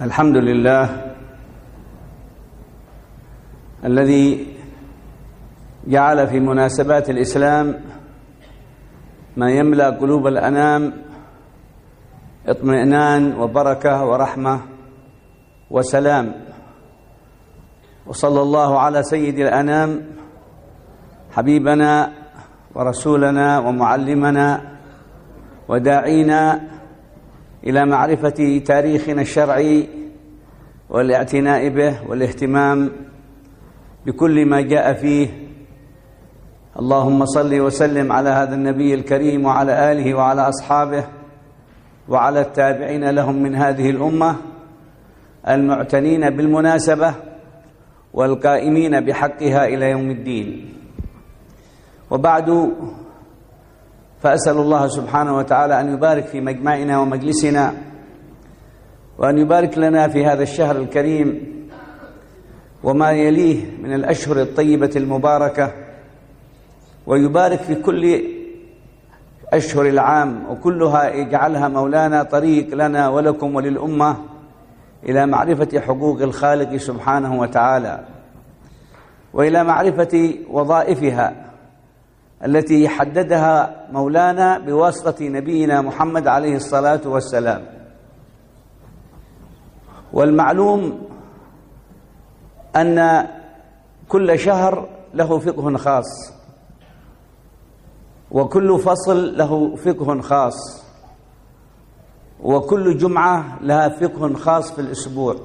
الحمد لله الذي جعل في مناسبات الإسلام ما يملأ قلوب الأنام اطمئنان وبركة ورحمة وسلام. وصلى الله على سيد الأنام حبيبنا ورسولنا ومعلمنا وداعينا إلى معرفة تاريخنا الشرعي والاعتناء به والاهتمام بكل ما جاء فيه. اللهم صل وسلم على هذا النبي الكريم وعلى آله وعلى أصحابه وعلى التابعين لهم من هذه الأمة المعتنين بالمناسبة والقائمين بحقها إلى يوم الدين. وبعد فأسأل الله سبحانه وتعالى أن يبارك في مجمعنا ومجلسنا وأن يبارك لنا في هذا الشهر الكريم وما يليه من الأشهر الطيبة المباركة ويبارك في كل أشهر العام وكلها يجعلها مولانا طريق لنا ولكم وللأمة إلى معرفة حقوق الخالق سبحانه وتعالى وإلى معرفة وظائفها التي حددها مولانا بواسطة نبينا محمد عليه الصلاة والسلام. والمعلوم أن كل شهر له فقه خاص وكل فصل له فقه خاص وكل جمعة لها فقه خاص في الأسبوع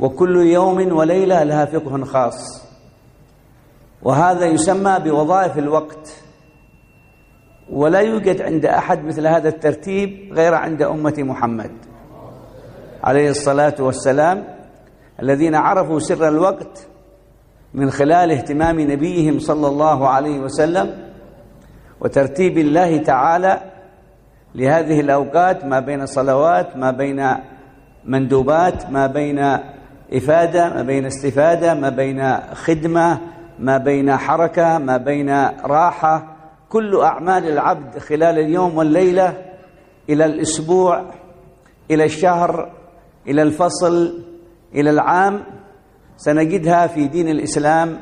وكل يوم وليلة لها فقه خاص. وهذا يسمى بوظائف الوقت. ولا يوجد عند أحد مثل هذا الترتيب غير عند أمة محمد. عليه الصلاة والسلام الذين عرفوا سر الوقت من خلال اهتمام نبيهم صلى الله عليه وسلم وترتيب الله تعالى لهذه الأوقات ما بين صلوات ما بين مندوبات ما بين إفادة ما بين استفادة ما بين خدمة ما بين حركة ما بين راحة. كل أعمال العبد خلال اليوم والليلة إلى الأسبوع إلى الشهر إلى الفصل إلى العام سنجدها في دين الإسلام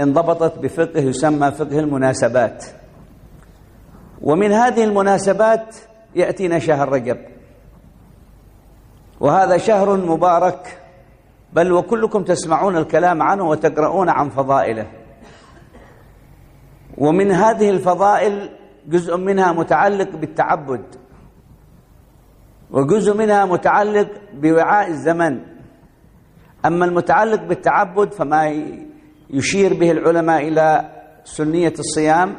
انضبطت بفقه يسمى فقه المناسبات. ومن هذه المناسبات يأتينا شهر رجب. وهذا شهر مبارك بل وكلكم تسمعون الكلام عنه وتقرؤون عن فضائله. ومن هذه الفضائل جزء منها متعلق بالتعبد وجزء منها متعلق بوعاء الزمن. أما المتعلق بالتعبد فما يشير به العلماء إلى سنية الصيام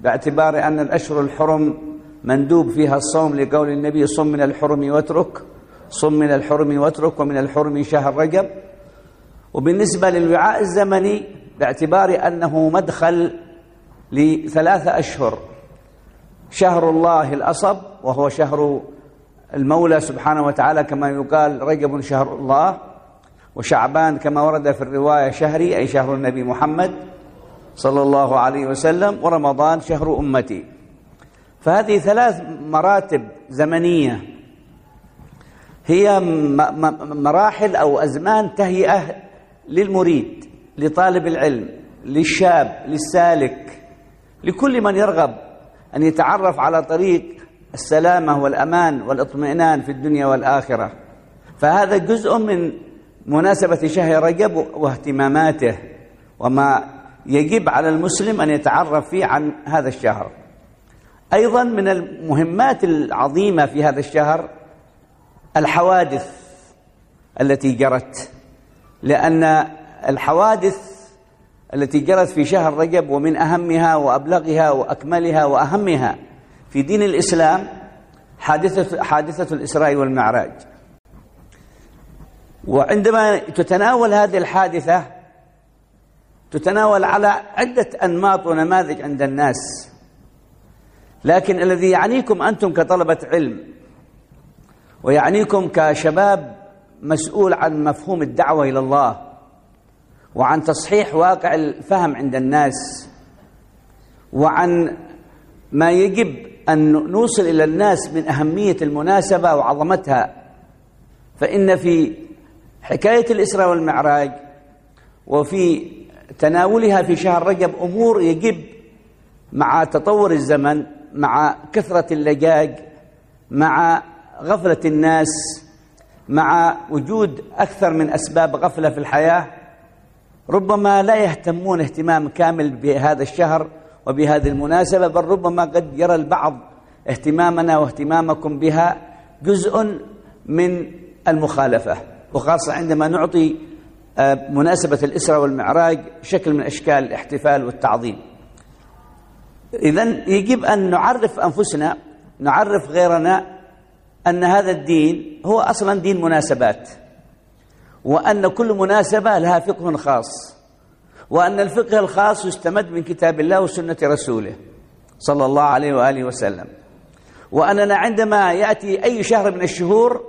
باعتبار أن الأشهر الحرم مندوب فيها الصوم لقول النبي صم من الحرم واترك. صم من الحرم واترك ومن الحرم شهر رجب. وبالنسبة للوعاء الزمني باعتبار أنه مدخل لثلاثة أشهر. شهر الله الأصب وهو شهر المولى سبحانه وتعالى كما يقال رجب شهر الله. وشعبان كما ورد في الرواية شهري أي شهر النبي محمد صلى الله عليه وسلم. ورمضان شهر أمتي. فهذه ثلاث مراتب زمنية هي مراحل أو أزمان تهيئة للمريد لطالب العلم للشاب للسالك لكل من يرغب أن يتعرف على طريق السلامة والأمان والاطمئنان في الدنيا والآخرة. فهذا جزء من مناسبة شهر رجب واهتماماته وما يجب على المسلم أن يتعرف فيه عن هذا الشهر. أيضا من المهمات العظيمة في هذا الشهر الحوادث التي جرت لأن الحوادث التي جرت في شهر رجب ومن أهمها وأبلغها وأكملها وأهمها في دين الإسلام حادثة, حادثة الإسراء والمعراج. وعندما تتناول هذه الحادثة تتناول على عدة أنماط ونماذج عند الناس. لكن الذي يعنيكم أنتم كطلبة علم ويعنيكم كشباب مسؤول عن مفهوم الدعوة إلى الله وعن تصحيح واقع الفهم عند الناس وعن ما يجب أن نوصل إلى الناس من أهمية المناسبة وعظمتها. فإن في حكاية الإسراء والمعراج وفي تناولها في شهر رجب أمور يجب مع تطور الزمن مع كثرة اللجاج مع غفلة الناس مع وجود أكثر من أسباب غفلة في الحياة ربما لا يهتمون اهتمام كامل بهذا الشهر وبهذه المناسبة بل ربما قد يرى البعض اهتمامنا واهتمامكم بها جزء من المخالفة. وخاصة عندما نعطي آه، مناسبة الإسراء والمعراج شكل من أشكال الاحتفال والتعظيم. إذا يجب أن نعرف أنفسنا نعرف غيرنا أن هذا الدين هو أصلا دين مناسبات وأن كل مناسبة لها فقه خاص وأن الفقه الخاص يستمد من كتاب الله وسنة رسوله صلى الله عليه وآله وسلم. وأننا عندما يأتي أي شهر من الشهور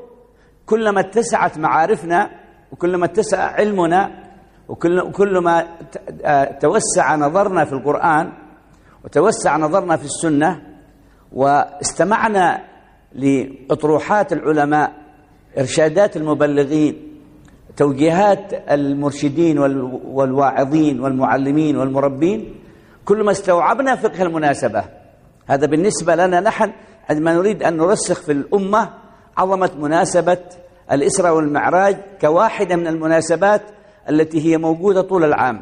كلما اتسعت معارفنا وكلما اتسع علمنا وكلما توسع نظرنا في القرآن وتوسع نظرنا في السنة واستمعنا لأطروحات العلماء إرشادات المبلغين توجيهات المرشدين والواعظين والمعلمين والمربين كلما استوعبنا فقه المناسبة. هذا بالنسبة لنا نحن عندما نريد أن نرسخ في الأمة عظمة مناسبة الإسراء والمعراج كواحدة من المناسبات التي هي موجودة طول العام.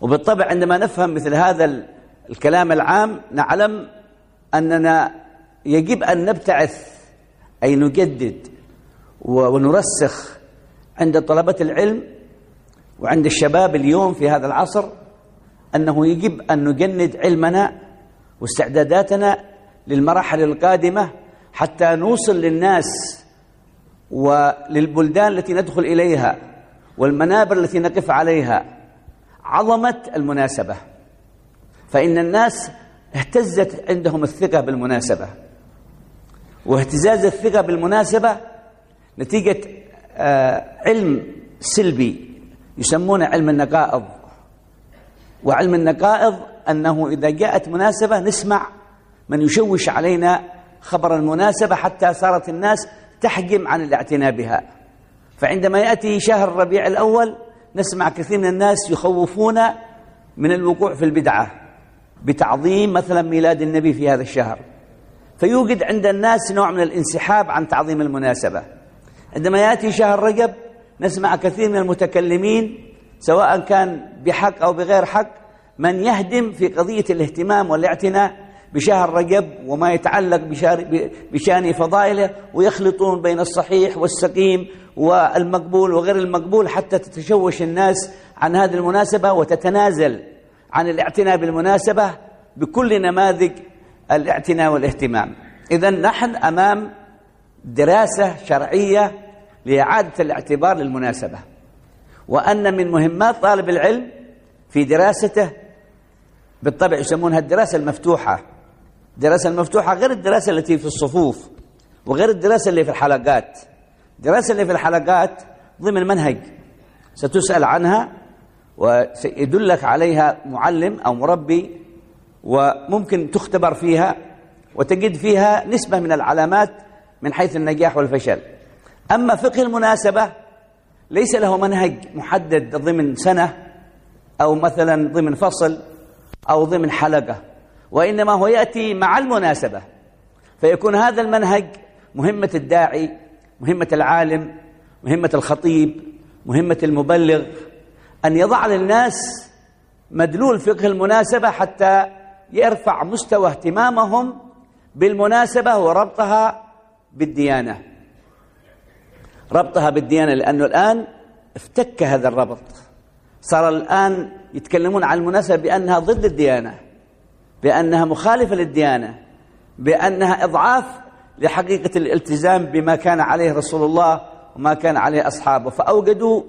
وبالطبع عندما نفهم مثل هذا الكلام العام نعلم أننا يجب أن نبتعث أي نجدد ونرسخ عند طلبة العلم وعند الشباب اليوم في هذا العصر أنه يجب أن نجند علمنا واستعداداتنا للمراحل القادمة حتى نوصل للناس وللبلدان التي ندخل إليها والمنابر التي نقف عليها. عظمة المناسبة. فإن الناس اهتزت عندهم الثقة بالمناسبة. واهتزاز الثقة بالمناسبة نتيجة آه، علم سلبي يسمونه علم النقائض. وعلم النقائض أنه إذا جاءت مناسبة نسمع من يشوش علينا خبر المناسبة حتى صارت الناس تحجم عن الاعتناء بها. فعندما يأتي شهر الربيع الأول نسمع كثير من الناس يخوفون من الوقوع في البدعة بتعظيم مثلا ميلاد النبي في هذا الشهر. فيوجد عند الناس نوع من الانسحاب عن تعظيم المناسبة. عندما يأتي شهر رجب نسمع كثير من المتكلمين سواء كان بحق أو بغير حق من يهدم في قضية الاهتمام والاعتناء بشهر رجب وما يتعلق بشأن فضائله ويخلطون بين الصحيح والسقيم والمقبول وغير المقبول حتى تتشوش الناس عن هذه المناسبة وتتنازل عن الاعتناء بالمناسبة بكل نماذج الاعتناء والاهتمام. إذا نحن أمام دراسة شرعية لإعادة الاعتبار للمناسبة وأن من مهمات طالب العلم في دراسته بالطبع يسمونها الدراسة المفتوحة. الدراسة المفتوحة غير الدراسة التي في الصفوف وغير الدراسة اللي في الحلقات. الدراسة اللي في الحلقات ضمن منهج ستسأل عنها وسيدلك عليها معلم أو مربي وممكن تختبر فيها وتجد فيها نسبة من العلامات من حيث النجاح والفشل. أما فقه المناسبة ليس له منهج محدد ضمن سنة أو مثلا ضمن فصل أو ضمن حلقة وإنما هو يأتي مع المناسبة. فيكون هذا المنهج مهمة الداعي مهمة العالم مهمة الخطيب مهمة المبلغ أن يضع للناس مدلول فقه المناسبة حتى يرفع مستوى اهتمامهم بالمناسبة وربطها بالديانة. ربطها بالديانة لأنه الآن افتك هذا الربط. صار الآن يتكلمون عن المناسبة بأنها ضد الديانة بأنها مخالفة للديانة بأنها إضعاف لحقيقة الالتزام بما كان عليه رسول الله وما كان عليه أصحابه. فأوجدوا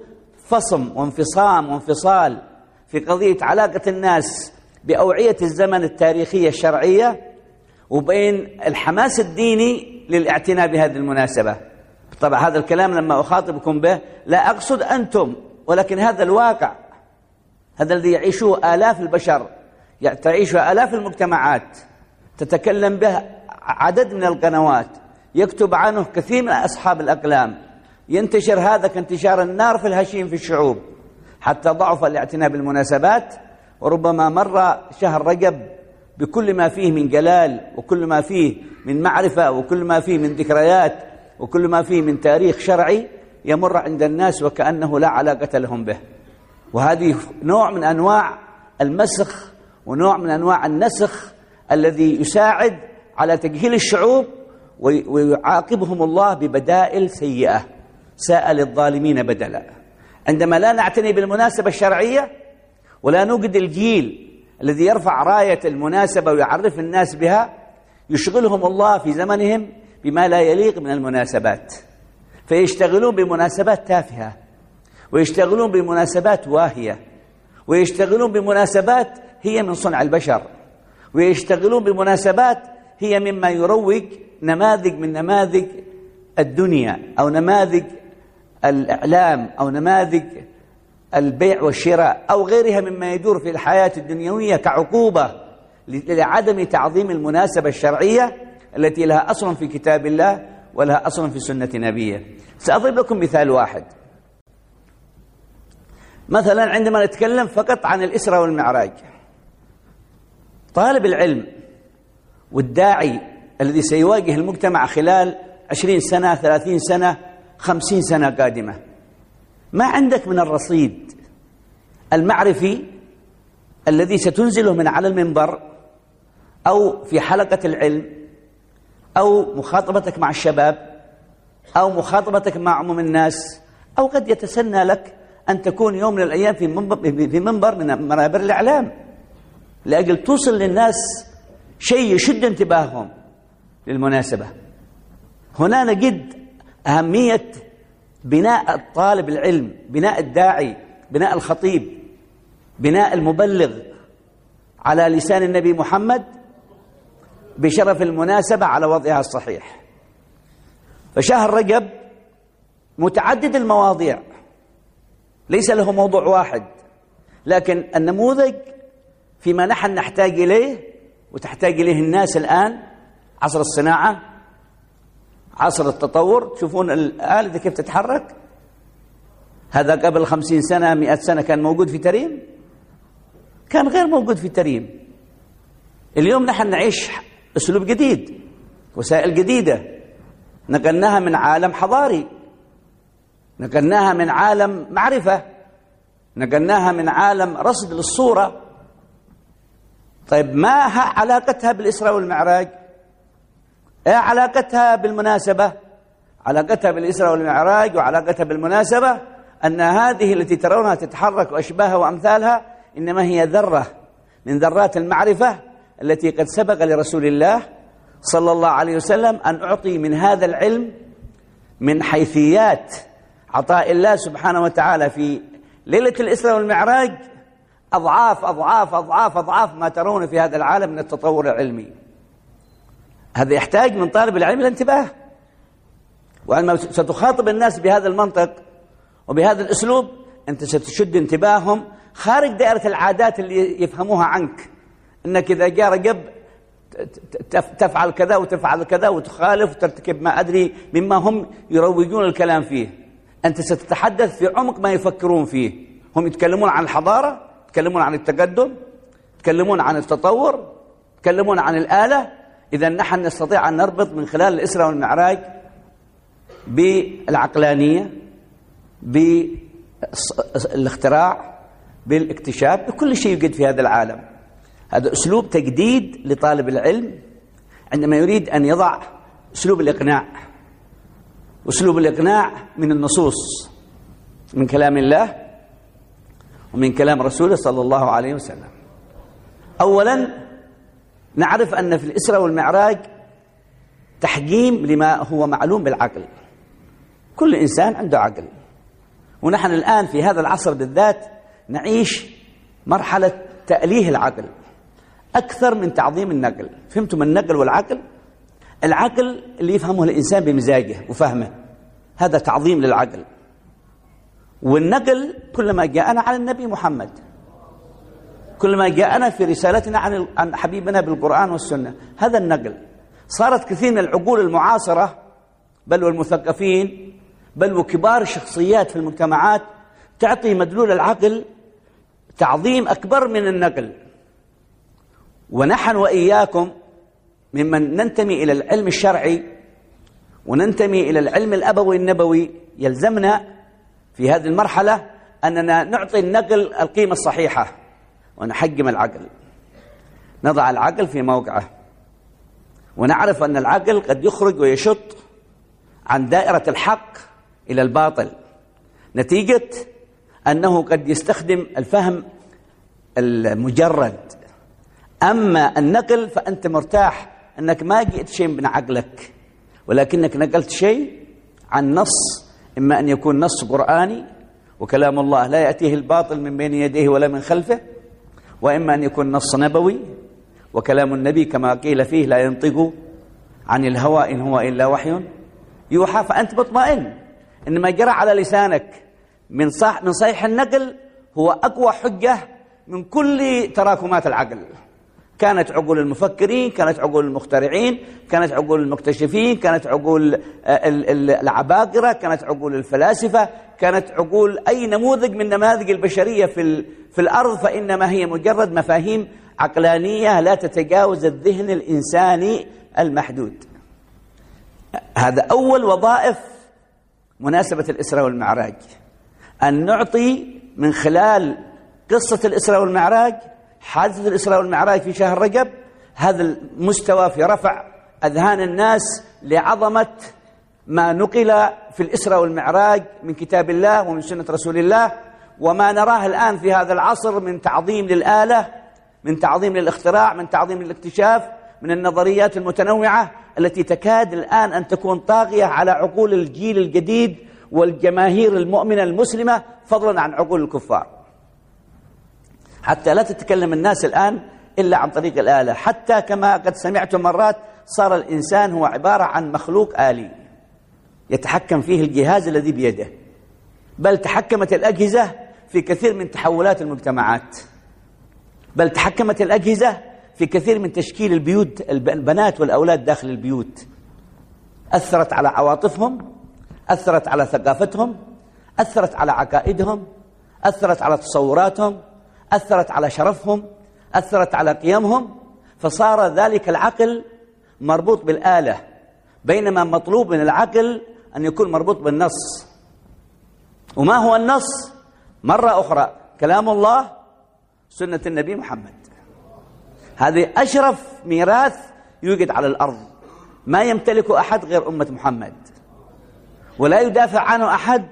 فصم وانفصام وانفصال في قضية علاقة الناس بأوعية الزمن التاريخية الشرعية وبين الحماس الديني للاعتناء بهذه المناسبة. طبعا هذا الكلام لما أخاطبكم به لا أقصد أنتم ولكن هذا الواقع هذا الذي يعيشه آلاف البشر تعيشه آلاف المجتمعات تتكلم به عدد من القنوات يكتب عنه كثير من أصحاب الأقلام ينتشر هذا كانتشار النار في الهشيم في الشعوب حتى ضعف الاعتناء بالمناسبات وربما مر شهر رجب بكل ما فيه من جلال وكل ما فيه من معرفة وكل ما فيه من ذكريات وكل ما فيه من تاريخ شرعي يمر عند الناس وكأنه لا علاقة لهم به. وهذه نوع من أنواع المسخ ونوع من أنواع النسخ الذي يساعد على تجهيل الشعوب ويعاقبهم الله ببدائل سيئة. ساء للظالمين بدلا. عندما لا نعتني بالمناسبة الشرعية ولا نوجد الجيل الذي يرفع راية المناسبة ويعرف الناس بها يشغلهم الله في زمنهم بما لا يليق من المناسبات. فيشتغلون بمناسبات تافهة ويشتغلون بمناسبات واهية ويشتغلون بمناسبات هي من صنع البشر ويشتغلون بمناسبات هي مما يروج نماذج من نماذج الدنيا أو نماذج الإعلام أو نماذج البيع والشراء أو غيرها مما يدور في الحياة الدنيوية كعقوبة لعدم تعظيم المناسبة الشرعية التي لها أصل في كتاب الله ولها أصل في سنة نبيه. سأضرب لكم مثال واحد. مثلا عندما نتكلم فقط عن الإسرة والمعراج. طالب العلم والداعي الذي سيواجه المجتمع خلال عشرين سنة ثلاثين سنة خمسين سنة قادمة ما عندك من الرصيد المعرفي الذي ستنزله من على المنبر أو في حلقة العلم أو مخاطبتك مع الشباب أو مخاطبتك مع عموم الناس أو قد يتسنى لك أن تكون يوم من الأيام في منبر, في منبر من منابر الإعلام. لأجل توصل للناس شيء يشد انتباههم للمناسبة. هنا نجد أهمية بناء الطالب العلم بناء الداعي بناء الخطيب بناء المبلغ على لسان النبي محمد بشرف المناسبة على وضعها الصحيح. فشهر رجب متعدد المواضيع ليس له موضوع واحد لكن النموذج فيما نحن نحتاج إليه وتحتاج إليه الناس الآن عصر الصناعة عصر التطور. تشوفون الآلة كيف تتحرك. هذا قبل خمسين سنة مئة سنة كان موجود في تريم. كان غير موجود في تريم. اليوم نحن نعيش أسلوب جديد وسائل جديدة. نقلناها من عالم حضاري. نقلناها من عالم معرفة. نقلناها من عالم رصد للصورة. طيب ما علاقتها بالإسراء والمعراج؟ علاقتها بالمناسبة؟ علاقتها بالإسراء والمعراج وعلاقتها بالمناسبة أن هذه التي ترونها تتحرك وأشباهها وأمثالها إنما هي ذرة من ذرات المعرفة التي قد سبق لرسول الله صلى الله عليه وسلم أن أعطي من هذا العلم من حيثيات عطاء الله سبحانه وتعالى في ليلة الإسراء والمعراج أضعاف أضعاف أضعاف أضعاف ما ترون في هذا العالم من التطور العلمي. هذا يحتاج من طالب العلم الانتباه. وعندما ستخاطب الناس بهذا المنطق وبهذا الأسلوب أنت ستشد انتباههم خارج دائرة العادات اللي يفهموها عنك. أنك إذا جاء رجب تفعل كذا وتفعل كذا وتخالف وترتكب ما أدري مما هم يروجون الكلام فيه أنت ستتحدث في عمق ما يفكرون فيه هم يتكلمون عن الحضارة يتكلمون عن التقدم يتكلمون عن التطور يتكلمون عن الآلة إذا نحن نستطيع أن نربط من خلال الإسراء والمعراج بالعقلانية بالاختراع بالاكتشاف بكل شيء يوجد في هذا العالم. هذا أسلوب تجديد لطالب العلم عندما يريد أن يضع أسلوب الإقناع. أسلوب الإقناع من النصوص من كلام الله ومن كلام رسوله صلى الله عليه وسلم. أولا نعرف أن في الإسراء والمعراج تحجيم لما هو معلوم بالعقل. كل إنسان عنده عقل. ونحن الآن في هذا العصر بالذات نعيش مرحلة تأليه العقل. أكثر من تعظيم النقل. فهمتم النقل والعقل؟ العقل اللي يفهمه الإنسان بمزاجه وفهمه. هذا تعظيم للعقل. والنقل كلما جاءنا على النبي محمد. كلما جاءنا في رسالتنا عن عن حبيبنا بالقرآن والسنة. هذا النقل. صارت كثير من العقول المعاصرة بل والمثقفين بل وكبار الشخصيات في المجتمعات تعطي مدلول العقل تعظيم أكبر من النقل. ونحن وإياكم ممن ننتمي إلى العلم الشرعي وننتمي إلى العلم الأبوي النبوي يلزمنا في هذه المرحلة أننا نعطي النقل القيمة الصحيحة. ونحجم العقل. نضع العقل في موقعه. ونعرف أن العقل قد يخرج ويشط عن دائرة الحق إلى الباطل. نتيجة أنه قد يستخدم الفهم المجرد. أما النقل فأنت مرتاح أنك ما جئت شيء من عقلك ولكنك نقلت شيء عن نص إما أن يكون نص قرآني وكلام الله لا يأتيه الباطل من بين يديه ولا من خلفه وإما أن يكون نص نبوي وكلام النبي كما قيل فيه لا ينطق عن الهوى إن هو إلا وحي يوحى فأنت مطمئن إن ما جرى على لسانك من صح من صحيح النقل هو أقوى حجة من كل تراكمات العقل. كانت عقول المفكرين كانت عقول المخترعين كانت عقول المكتشفين كانت عقول العباقرة كانت عقول الفلاسفة كانت عقول أي نموذج من نماذج البشرية في, في الأرض فإنما هي مجرد مفاهيم عقلانية لا تتجاوز الذهن الإنساني المحدود. هذا أول وظائف مناسبة الإسراء والمعراج. أن نعطي من خلال قصة الإسراء والمعراج حادثة الإسراء والمعراج في شهر رجب هذا المستوى في رفع أذهان الناس لعظمة ما نقل في الإسراء والمعراج من كتاب الله ومن سنة رسول الله. وما نراه الآن في هذا العصر من تعظيم للآلة من تعظيم للاختراع من تعظيم للاكتشاف من النظريات المتنوعة التي تكاد الآن أن تكون طاغية على عقول الجيل الجديد والجماهير المؤمنة المسلمة فضلا عن عقول الكفار. حتى لا تتكلم الناس الآن إلا عن طريق الآلة. حتى كما قد سمعت مرات صار الإنسان هو عبارة عن مخلوق آلي يتحكم فيه الجهاز الذي بيده. بل تحكمت الأجهزة في كثير من تحولات المجتمعات. بل تحكمت الأجهزة في كثير من تشكيل البيوت البنات والأولاد داخل البيوت. أثرت على عواطفهم أثرت على ثقافتهم أثرت على عقائدهم أثرت على تصوراتهم. أثرت على شرفهم أثرت على قيمهم فصار ذلك العقل مربوط بالآلة بينما مطلوب من العقل أن يكون مربوط بالنص. وما هو النص؟ مرة أخرى كلام الله سنة النبي محمد. هذه أشرف ميراث يوجد على الأرض. ما يمتلك أحد غير أمة محمد. ولا يدافع عنه أحد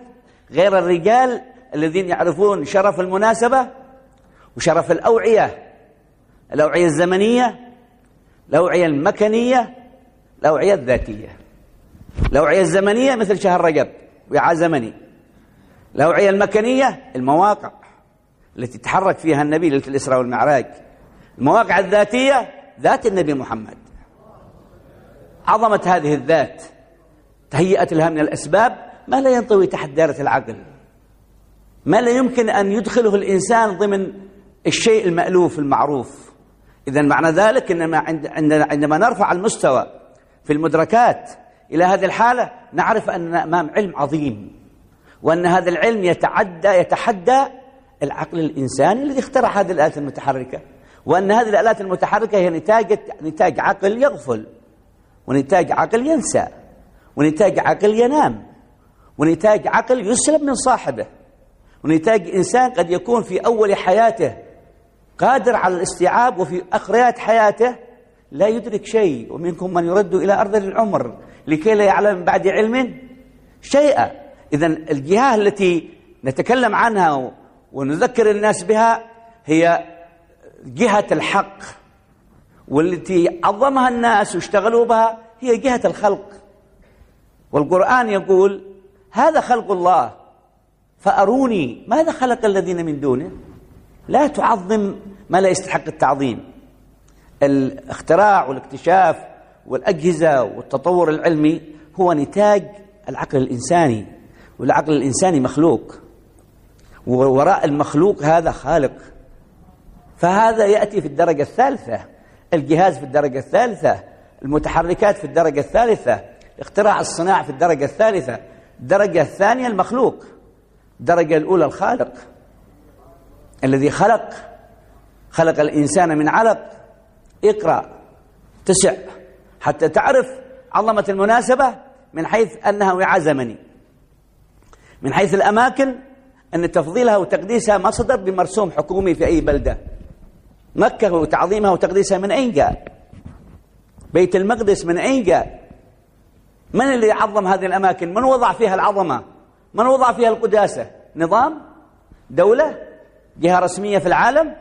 غير الرجال الذين يعرفون شرف المناسبة وشرف الأوعية الأوعية الزمنية الأوعية المكنية الأوعية الذاتية. الأوعية الزمنية مثل شهر رجب وعاء زمني. الأوعية المكنية المواقع التي تحرك فيها النبي ليلة الإسراء والمعراج. المواقع الذاتية ذات النبي محمد. عظمة هذه الذات تهيئة لها من الأسباب ما لا ينطوي تحت دائرة العقل. ما لا يمكن أن يدخله الإنسان ضمن الشيء المألوف المعروف. إذا معنى ذلك إنما عندما نرفع المستوى في المدركات إلى هذه الحالة نعرف أننا أمام علم عظيم وأن هذا العلم يتعدى يتحدى العقل الإنساني الذي اخترع هذه الآلات المتحركة وأن هذه الآلات المتحركة هي نتاج نتاج عقل يغفل ونتاج عقل ينسى ونتاج عقل ينام ونتاج عقل يسلب من صاحبه ونتاج إنسان قد يكون في أول حياته قادر على الاستيعاب وفي أخريات حياته لا يدرك شيء ومنكم من يرد إلى أرض العمر لكي لا يعلم بعد علم شيئا. إذا الجهة التي نتكلم عنها ونذكر الناس بها هي جهة الحق والتي عظمها الناس واشتغلوا بها هي جهة الخلق. والقرآن يقول هذا خلق الله فأروني ماذا خلق الذين من دونه؟ لا تعظم ما لا يستحق التعظيم. الاختراع والاكتشاف والأجهزة والتطور العلمي هو نتاج العقل الإنساني والعقل الإنساني مخلوق. ووراء المخلوق هذا خالق. فهذا يأتي في الدرجة الثالثة. الجهاز في الدرجة الثالثة. المتحركات في الدرجة الثالثة. اختراع الصناعة في الدرجة الثالثة. الدرجة الثانية المخلوق. الدرجة الأولى الخالق. الذي خلق خلق الإنسان من علق. اقرأ تسع حتى تعرف عظمة المناسبة من حيث أنها وعاء زمني. من حيث الأماكن أن تفضيلها وتقديسها ما صدر بمرسوم حكومي في أي بلدة. مكة وتعظيمها وتقديسها من أين جاء؟ بيت المقدس من أين جاء؟ من اللي عظم هذه الأماكن؟ من وضع فيها العظمة؟ من وضع فيها القداسة؟ نظام؟ دولة؟ جهة رسمية في العالم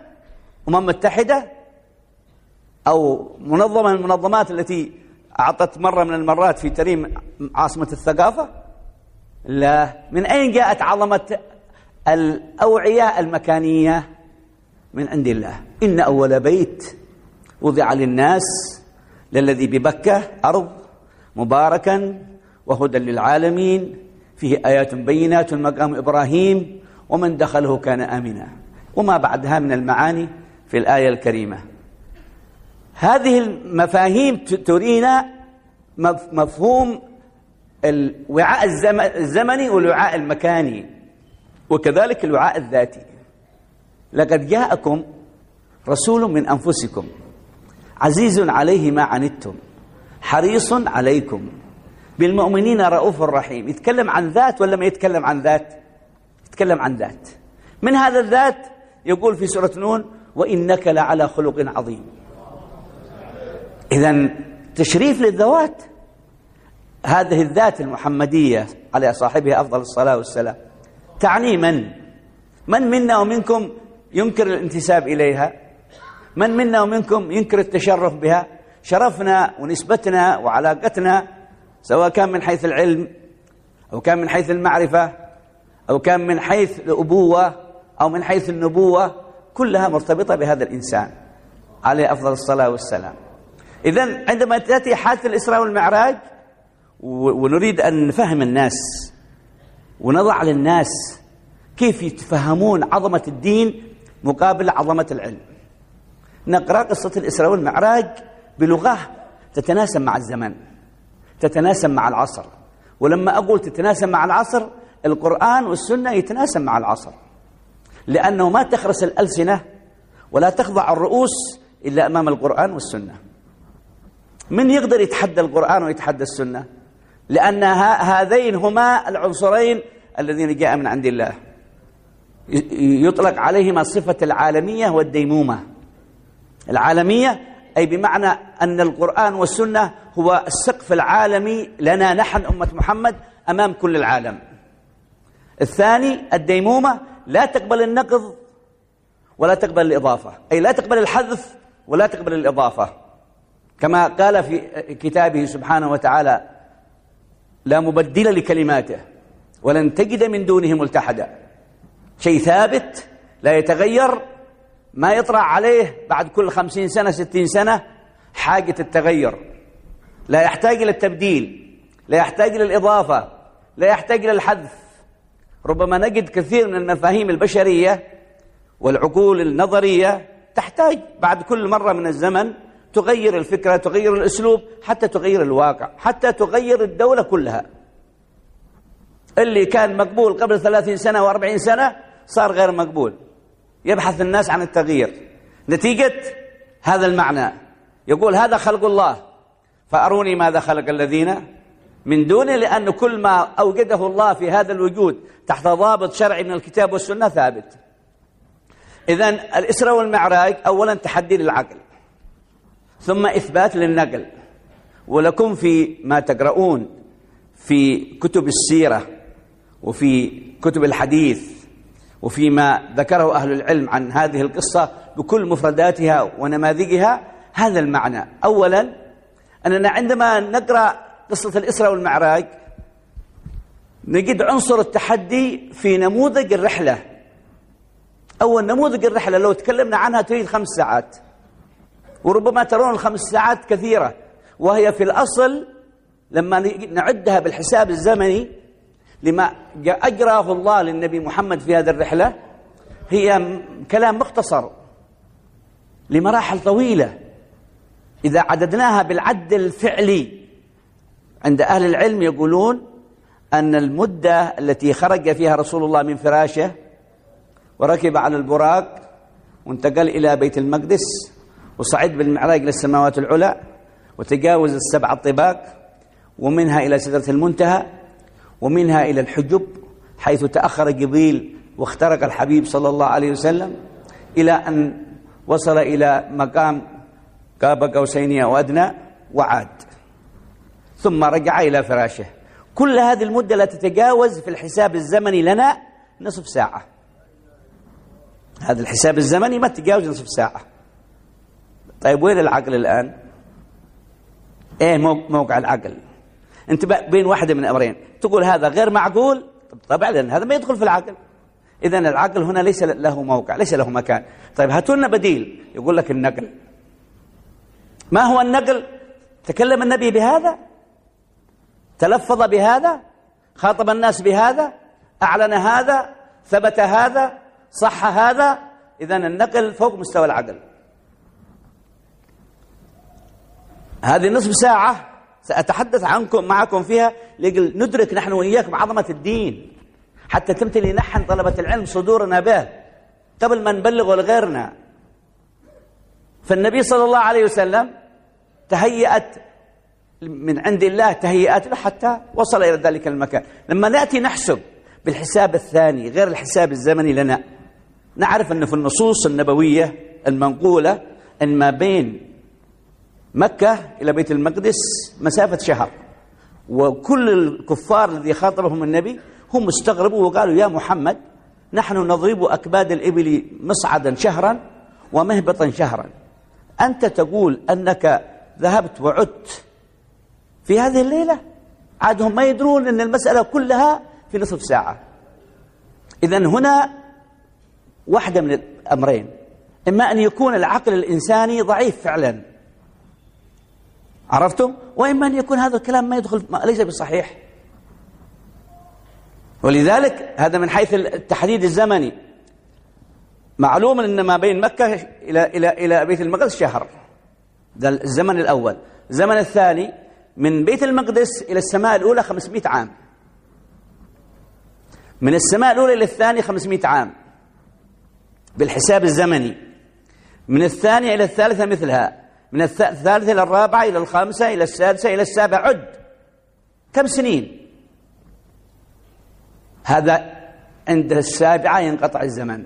أمم متحدة أو منظمة من المنظمات التي أعطت مرة من المرات في تريم عاصمة الثقافة؟ لا. من أين جاءت عظمة الأوعية المكانية؟ من عند الله. إن أول بيت وضع للناس للذي ببكة أرض مباركا وهدى للعالمين. فيه آيات بينات مقام إبراهيم ومن دخله كان آمنا. وما بعدها من المعاني في الآية الكريمة. هذه المفاهيم ترينا مفهوم الوعاء الزمني والوعاء المكاني وكذلك الوعاء الذاتي. لقد جاءكم رسول من أنفسكم عزيز عليه ما عنتم حريص عليكم بالمؤمنين رؤوف رحيم. يتكلم عن ذات ولا ما يتكلم عن ذات؟ يتكلم عن ذات. من هذا الذات يقول في سورة نون وإنك لعلى خلق عظيم. إذا تشريف للذوات هذه الذات المحمدية على صاحبها أفضل الصلاة والسلام تعني من من منا ومنكم ينكر الانتساب إليها؟ من منا ومنكم ينكر التشرف بها؟ شرفنا ونسبتنا وعلاقتنا سواء كان من حيث العلم أو كان من حيث المعرفة أو كان من حيث الأبوة أو من حيث النبوة كلها مرتبطة بهذا الإنسان عليه أفضل الصلاة والسلام. إذا عندما تأتي حادثة الإسراء والمعراج ونريد أن نفهم الناس ونضع للناس كيف يتفهمون عظمة الدين مقابل عظمة العلم. نقرأ قصة الإسراء والمعراج بلغة تتناسب مع الزمن تتناسب مع العصر. ولما أقول تتناسب مع العصر القرآن والسنة يتناسب مع العصر. لأنه ما تخرس الألسنة ولا تخضع الرؤوس إلا أمام القرآن والسنة. من يقدر يتحدى القرآن ويتحدى السنة؟ لأن هذين هما العنصرين الذين جاء من عند الله. يطلق عليهما صفة العالمية والديمومة. العالمية أي بمعنى أن القرآن والسنة هو السقف العالمي لنا نحن أمة محمد أمام كل العالم. الثاني الديمومة لا تقبل النقض ولا تقبل الإضافة. أي لا تقبل الحذف ولا تقبل الإضافة. كما قال في كتابه سبحانه وتعالى لا مبدل لكلماته ولن تجد من دونه ملتحدا. شيء ثابت لا يتغير ما يطرأ عليه بعد كل خمسين سنة ستين سنة حاجة التغير. لا يحتاج إلى التبديل لا يحتاج إلى الإضافة لا يحتاج إلى الحذف. ربما نجد كثير من المفاهيم البشرية والعقول النظرية تحتاج بعد كل مرة من الزمن تغير الفكرة تغير الأسلوب حتى تغير الواقع حتى تغير الدولة كلها. اللي كان مقبول قبل ثلاثين سنة وأربعين سنة صار غير مقبول. يبحث الناس عن التغيير. نتيجة؟ هذا المعنى. يقول هذا خلق الله. فأروني ماذا خلق الذين؟ من دونه لأن كل ما أوجده الله في هذا الوجود تحت ضابط شرعي من الكتاب والسنة ثابت. إذا الإسراء والمعراج أولا تحدي للعقل ثم إثبات للنقل. ولكم في ما تقرؤون في كتب السيرة وفي كتب الحديث وفيما ذكره أهل العلم عن هذه القصة بكل مفرداتها ونماذجها هذا المعنى. أولا أننا عندما نقرأ قصة الإسراء والمعراج نجد عنصر التحدي في نموذج الرحلة. أول نموذج الرحلة لو تكلمنا عنها تريد خمس ساعات. وربما ترون الخمس ساعات كثيرة. وهي في الأصل لما نعدها بالحساب الزمني لما أجراه الله للنبي محمد في هذه الرحلة هي كلام مختصر لمراحل طويلة. إذا عددناها بالعد الفعلي عند أهل العلم يقولون أن المدة التي خرج فيها رسول الله من فراشه وركب على البراق وانتقل إلى بيت المقدس وصعد بالمعراج إلى السماوات العلى وتجاوز السبع الطباق ومنها إلى سدرة المنتهى ومنها إلى الحجب حيث تأخر جبريل واخترق الحبيب صلى الله عليه وسلم إلى أن وصل إلى مقام قاب قوسين أو أدنى وعاد. ثم رجع إلى فراشه. كل هذه المدة لا تتجاوز في الحساب الزمني لنا نصف ساعة. هذا الحساب الزمني ما تتجاوز نصف ساعة. طيب وين العقل الآن؟ إيه موقع العقل. أنت بين واحدة من أمرين. تقول هذا غير معقول؟ طبعا لأن هذا ما يدخل في العقل. إذا العقل هنا ليس له موقع ليس له مكان. طيب هاتوا لنا بديل يقول لك النقل. ما هو النقل؟ تكلم النبي بهذا؟ تلفظ بهذا خاطب الناس بهذا أعلن هذا ثبت هذا صح هذا إذا النقل فوق مستوى العقل هذه نصف ساعة سأتحدث عنكم معكم فيها ندرك نحن وإياكم عظمة الدين حتى تمتلي نحن طلبة العلم صدورنا به قبل ما نبلغه لغيرنا. فالنبي صلى الله عليه وسلم تهيأت من عند الله تهيئات له حتى وصل إلى ذلك المكان. لما نأتي نحسب بالحساب الثاني غير الحساب الزمني لنا نعرف أن في النصوص النبوية المنقولة أن ما بين مكة إلى بيت المقدس مسافة شهر وكل الكفار الذي خاطبهم النبي هم استغربوا وقالوا يا محمد نحن نضرب أكباد الإبل مصعدا شهرا ومهبطا شهرا. أنت تقول أنك ذهبت وعدت في هذه الليلة. عاد هم ما يدرون أن المسألة كلها في نصف ساعة. إذا هنا واحدة من الأمرين. إما أن يكون العقل الإنساني ضعيف فعلا. عرفتم؟ وإما أن يكون هذا الكلام ما يدخل ما ليس بصحيح. ولذلك هذا من حيث التحديد الزمني. معلوم أن ما بين مكة إلى إلى إلى بيت المقدس شهر. ده الزمن الأول. الزمن الثاني من بيت المقدس إلى السماء الأولى 500 عام. من السماء الأولى إلى الثانية 500 عام. بالحساب الزمني. من الثانية إلى الثالثة مثلها. من الثالثة إلى الرابعة إلى الخامسة إلى السادسة إلى السابعة عد. كم سنين؟ هذا عند السابعة ينقطع الزمن.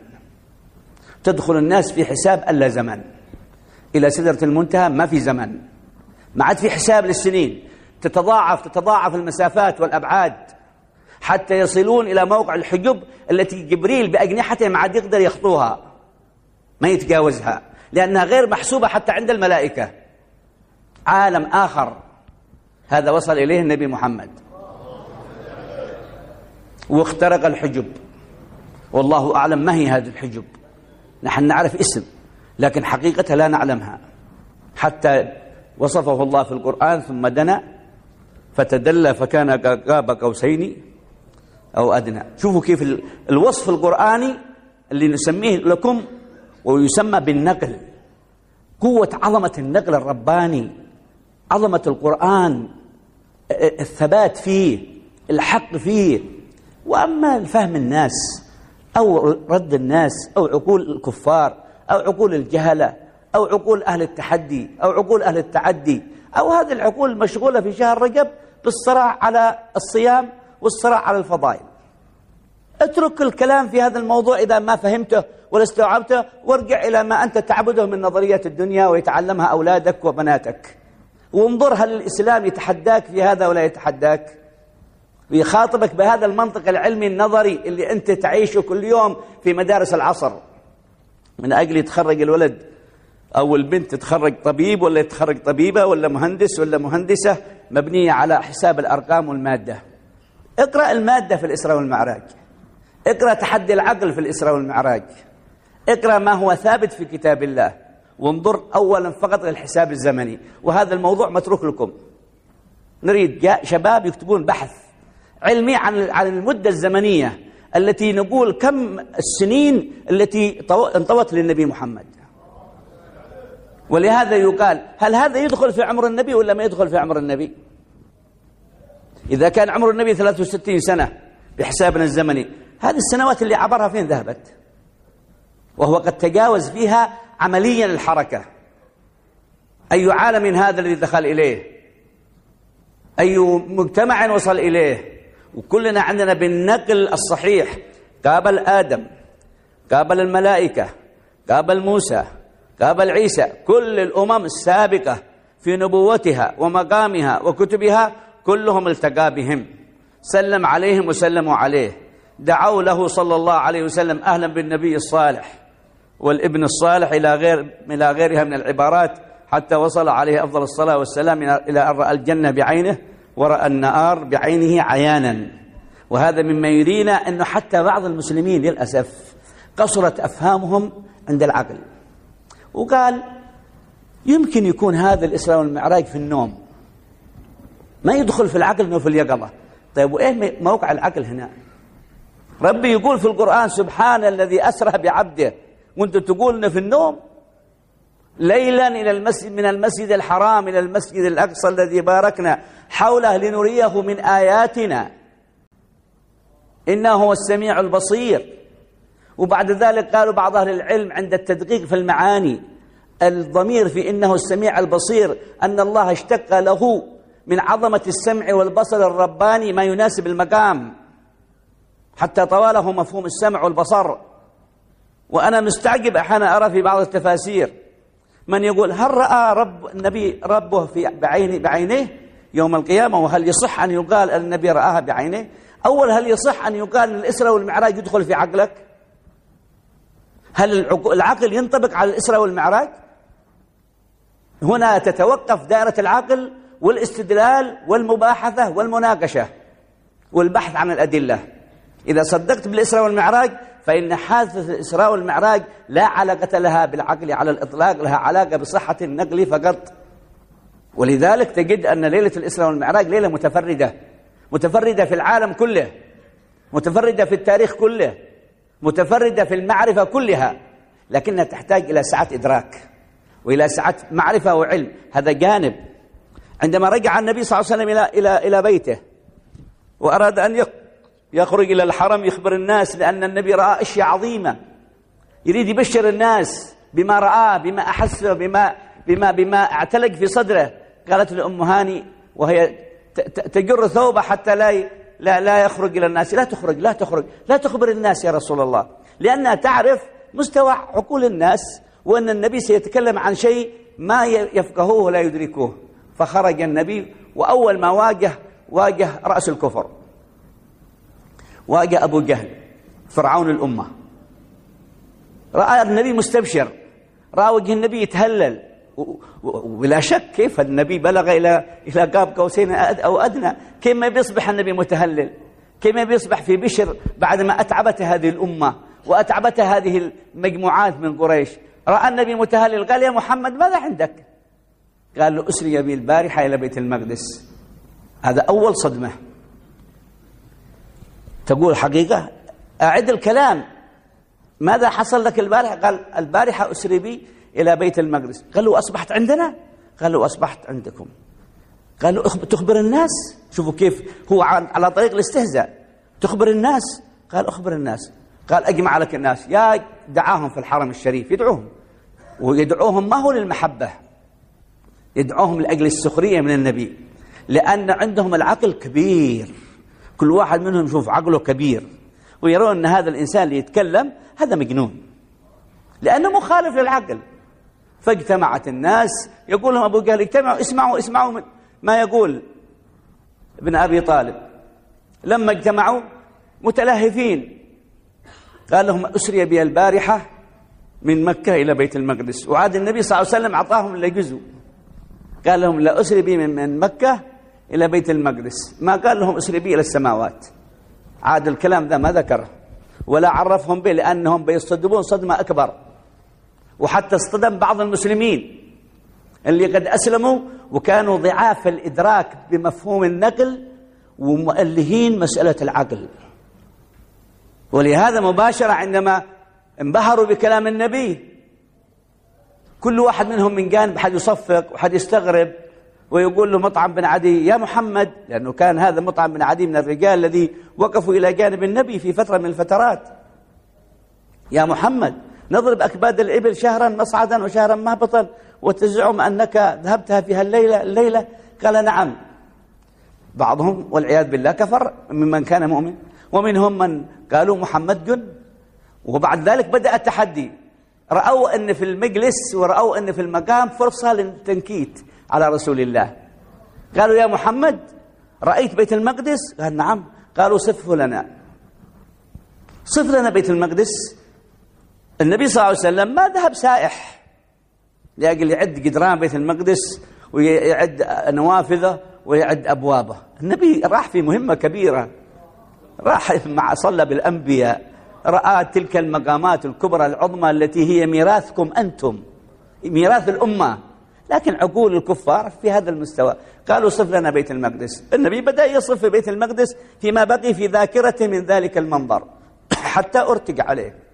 تدخل الناس في حساب ألا زمن. إلى سدرة المنتهى ما في زمن. ما عاد في حساب للسنين. تتضاعف تتضاعف المسافات والأبعاد حتى يصلون إلى موقع الحجب التي جبريل بأجنحته ما عاد يقدر يخطوها. ما يتجاوزها. لأنها غير محسوبة حتى عند الملائكة. عالم آخر. هذا وصل إليه النبي محمد. واخترق الحجب. والله أعلم ما هي هذه الحجب. نحن نعرف اسم لكن حقيقتها لا نعلمها. حتى وصفه الله في القرآن ثم دنا فتدلى فكان قاب قوسين أو أدنى. شوفوا كيف الوصف القرآني اللي نسميه لكم ويسمى بالنقل. قوة عظمة النقل الرباني عظمة القرآن الثبات فيه الحق فيه. وأما الفهم الناس أو رد الناس أو عقول الكفار أو عقول الجهلة أو عقول أهل التحدي أو عقول أهل التعدي أو هذه العقول المشغولة في شهر رجب بالصراع على الصيام والصراع على الفضائل. اترك الكلام في هذا الموضوع إذا ما فهمته ولا استوعبته وارجع إلى ما أنت تعبده من نظريات الدنيا ويتعلمها أولادك وبناتك. وانظر هل الإسلام يتحداك في هذا ولا يتحداك. ويخاطبك بهذا المنطق العلمي النظري اللي أنت تعيشه كل يوم في مدارس العصر. من أجل يتخرج الولد أو البنت تتخرج طبيب ولا يتخرج طبيبة ولا مهندس ولا مهندسة مبنية على حساب الأرقام والمادة. اقرأ المادة في الإسراء والمعراج. اقرأ تحدي العقل في الإسراء والمعراج. اقرأ ما هو ثابت في كتاب الله. وانظر أولا فقط للحساب الزمني. وهذا الموضوع متروك لكم. نريد شباب يكتبون بحث علمي عن عن المدة الزمنية التي نقول كم السنين التي انطوت للنبي محمد. ولهذا يقال هل هذا يدخل في عمر النبي ولا ما يدخل في عمر النبي؟ إذا كان عمر النبي 63 سنة بحسابنا الزمني هذه السنوات اللي عبرها فين ذهبت؟ وهو قد تجاوز فيها عمليا الحركة. أي عالم هذا الذي دخل إليه؟ أي مجتمع وصل إليه؟ وكلنا عندنا بالنقل الصحيح قابل آدم قابل الملائكة قابل موسى قابل عيسى. كل الأمم السابقة في نبوتها ومقامها وكتبها كلهم التقى بهم. سلم عليهم وسلموا عليه. دعوا له صلى الله عليه وسلم أهلا بالنبي الصالح والابن الصالح إلى غير إلى غيرها من العبارات حتى وصل عليه أفضل الصلاة والسلام إلى أن رأى الجنة بعينه ورأى النار بعينه عيانا. وهذا مما يرينا أنه حتى بعض المسلمين للأسف قصرت أفهامهم عند العقل. وقال يمكن يكون هذا الإسراء والمعراج في النوم. ما يدخل في العقل إنه في اليقظة. طيب وإيه موقع العقل هنا؟ ربي يقول في القرآن سبحان الذي أسرى بعبده. وأنت تقول إنه في النوم؟ ليلا إلى المسجد من المسجد الحرام إلى المسجد الأقصى الذي باركنا حوله لنريه من آياتنا. إنه هو السميع البصير. وبعد ذلك قالوا بعض أهل العلم عند التدقيق في المعاني الضمير في إنه السميع البصير أن الله اشتق له من عظمة السمع والبصر الرباني ما يناسب المقام حتى طواله مفهوم السمع والبصر. وأنا مستعجب أحيانا أرى في بعض التفاسير من يقول هل رأى رب النبي ربه في بعينه بعينيه يوم القيامة؟ وهل يصح أن يقال النبي رآها بعينيه؟ أول هل يصح أن يقال أن الإسراء والمعراج يدخل في عقلك؟ هل العقل ينطبق على الإسراء والمعراج؟ هنا تتوقف دائرة العقل والاستدلال والمباحثة والمناقشة والبحث عن الأدلة. إذا صدقت بالإسراء والمعراج فإن حادثة الإسراء والمعراج لا علاقة لها بالعقل على الإطلاق لها علاقة بصحة النقل فقط. ولذلك تجد أن ليلة الإسراء والمعراج ليلة متفردة. متفردة في العالم كله. متفردة في التاريخ كله. متفردة في المعرفة كلها لكنها تحتاج إلى سعة إدراك وإلى سعة معرفة وعلم. هذا جانب. عندما رجع النبي صلى الله عليه وسلم إلى, إلى, إلى بيته وأراد أن يخرج إلى الحرم يخبر الناس لأن النبي رأى أشياء عظيمة. يريد يبشر الناس بما رآه بما أحسه بما, بما, بما اعتلق في صدره. قالت لأم هاني وهي تجر ثوبه حتى لا لا لا يخرج إلى الناس. لا تخرج لا تخرج. لا تخبر الناس يا رسول الله. لأنها تعرف مستوى عقول الناس وأن النبي سيتكلم عن شيء ما يفقهوه ولا يدركوه. فخرج النبي وأول ما واجه واجه رأس الكفر. واجه أبو جهل فرعون الأمة. رأى النبي مستبشر. رأى وجه النبي يتهلل. وبلا شك كيف النبي بلغ إلى إلى قاب قوسين أو أدنى كيف ما بيصبح النبي متهلل؟ كيف ما بيصبح في بشر بعدما أتعبت هذه الأمة وأتعبت هذه المجموعات من قريش؟ رأى النبي متهلل قال يا محمد ماذا عندك؟ قال له أسري بي البارحة إلى بيت المقدس. هذا أول صدمة. تقول حقيقة؟ أعد الكلام. ماذا حصل لك البارحة؟ قال البارحة أسري بي إلى بيت المقدس. قال له أصبحت عندنا؟ قال له أصبحت عندكم. قال له تخبر الناس. شوفوا كيف هو على طريق الاستهزاء. تخبر الناس. قال أخبر الناس. قال أجمع لك الناس. يا دعاهم في الحرم الشريف. يدعوهم. ويدعوهم ما هو للمحبة؟ يدعوهم لأجل السخرية من النبي. لأن عندهم العقل كبير. كل واحد منهم يشوف عقله كبير. ويرون أن هذا الإنسان اللي يتكلم هذا مجنون. لأنه مخالف للعقل. فاجتمعت الناس. يقول لهم أبو جهل اجتمعوا اسمعوا اسمعوا ما يقول ابن أبي طالب. لما اجتمعوا متلهفين. قال لهم أسري بي البارحة من مكة إلى بيت المقدس. وعاد النبي صلى الله عليه وسلم أعطاهم الجزء. قال لهم لا أسري بي من مكة إلى بيت المقدس. ما قال لهم أسري بي إلى السماوات. عاد الكلام ذا ما ذكره. ولا عرفهم به لأنهم بيصطدمون صدمة أكبر. وحتى اصطدم بعض المسلمين اللي قد أسلموا وكانوا ضعاف الإدراك بمفهوم النقل ومؤلهين مسألة العقل. ولهذا مباشرة عندما انبهروا بكلام النبي كل واحد منهم من جانب حد يصفق وحد يستغرب ويقول له مطعم بن عدي يا محمد. لأنه كان هذا مطعم بن عدي من الرجال الذي وقفوا إلى جانب النبي في فترة من الفترات. يا محمد. نضرب أكباد الإبل شهرا مصعدا وشهرا مهبطا وتزعم أنك ذهبتها في هالليلة الليلة؟ قال نعم. بعضهم والعياذ بالله كفر ممن كان مؤمن ومنهم من قالوا محمد جن. وبعد ذلك بدأ التحدي. رأوا أن في المجلس ورأوا أن في المقام فرصة للتنكيت على رسول الله. قالوا يا محمد رأيت بيت المقدس؟ قال نعم. قالوا صفه لنا. صف لنا بيت المقدس. النبي صلى الله عليه وسلم ما ذهب سائح. لأجل يعد جدران بيت المقدس ويعد نوافذة ويعد أبوابه. النبي راح في مهمة كبيرة. راح مع صلى بالأنبياء. رأى تلك المقامات الكبرى العظمى التي هي ميراثكم أنتم ميراث الأمة. لكن عقول الكفار في هذا المستوى. قالوا صف لنا بيت المقدس. النبي بدأ يصف بيت المقدس فيما بقي في ذاكرته من ذلك المنظر. حتى ارتق عليه.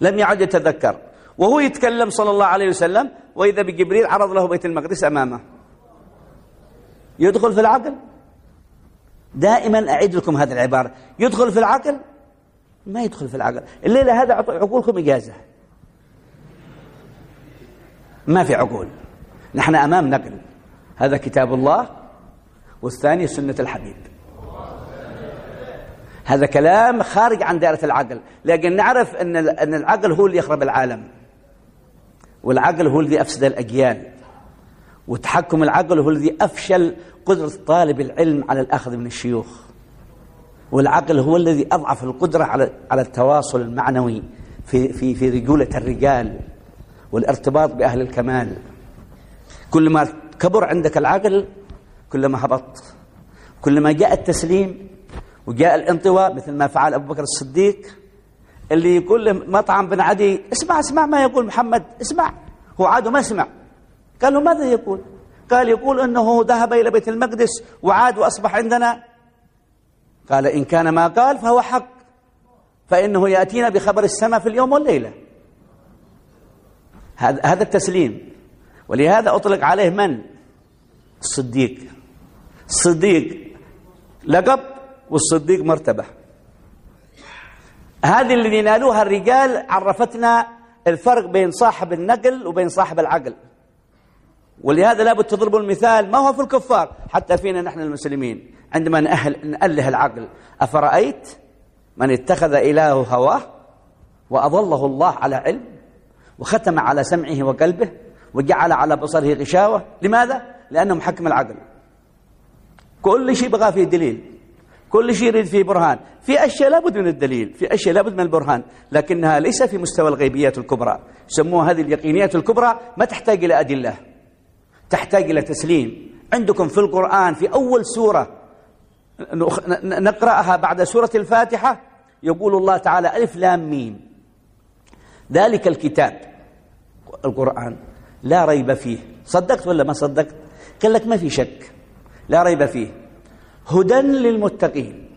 لم يعد يتذكر. وهو يتكلم صلى الله عليه وسلم وإذا بجبريل عرض له بيت المقدس أمامه. يدخل في العقل؟ دائما أعيد لكم هذه العبارة. يدخل في العقل؟ ما يدخل في العقل. الليلة هذا عقولكم إجازة. ما في عقول. نحن أمام نقل. هذا كتاب الله والثاني سنة الحبيب. هذا كلام خارج عن دائرة العقل. لكن نعرف أن أن العقل هو اللي يخرب العالم. والعقل هو الذي أفسد الأجيال. وتحكم العقل هو الذي أفشل قدرة طالب العلم على الأخذ من الشيوخ. والعقل هو الذي أضعف القدرة على على التواصل المعنوي في في في رجولة الرجال والارتباط بأهل الكمال. كلما كبر عندك العقل كلما هبط. كلما جاء التسليم وجاء الانطواء مثل ما فعل أبو بكر الصديق اللي يقول مطعم بن عدي اسمع اسمع ما يقول محمد اسمع. هو عاد ما سمع. قال له ماذا يقول؟ قال يقول أنه ذهب إلى بيت المقدس وعاد وأصبح عندنا. قال إن كان ما قال فهو حق. فإنه يأتينا بخبر السماء في اليوم والليلة. هذا التسليم. ولهذا أطلق عليه من؟ الصديق. الصديق لقب والصديق مرتبة. هذه اللي نالوها الرجال عرفتنا الفرق بين صاحب النقل وبين صاحب العقل. ولهذا لابد تضربوا المثال ما هو في الكفار؟ حتى فينا نحن المسلمين. عندما نأهل نأله العقل أفرأيت من اتخذ إله هواه وأضله الله على علم وختم على سمعه وقلبه وجعل على بصره غشاوة؟ لماذا؟ لأنه محكم العقل. كل شيء بغى فيه دليل. كل شيء يريد فيه برهان. في أشياء لابد من الدليل في أشياء لابد من البرهان لكنها ليس في مستوى الغيبيات الكبرى. يسموها هذه اليقينيات الكبرى ما تحتاج إلى أدلة تحتاج إلى تسليم. عندكم في القرآن في أول سورة نقرأها بعد سورة الفاتحة يقول الله تعالى ألف لام ميم. ذلك الكتاب القرآن. لا ريب فيه. صدقت ولا ما صدقت؟ قال لك ما في شك. لا ريب فيه. هدى للمتقين.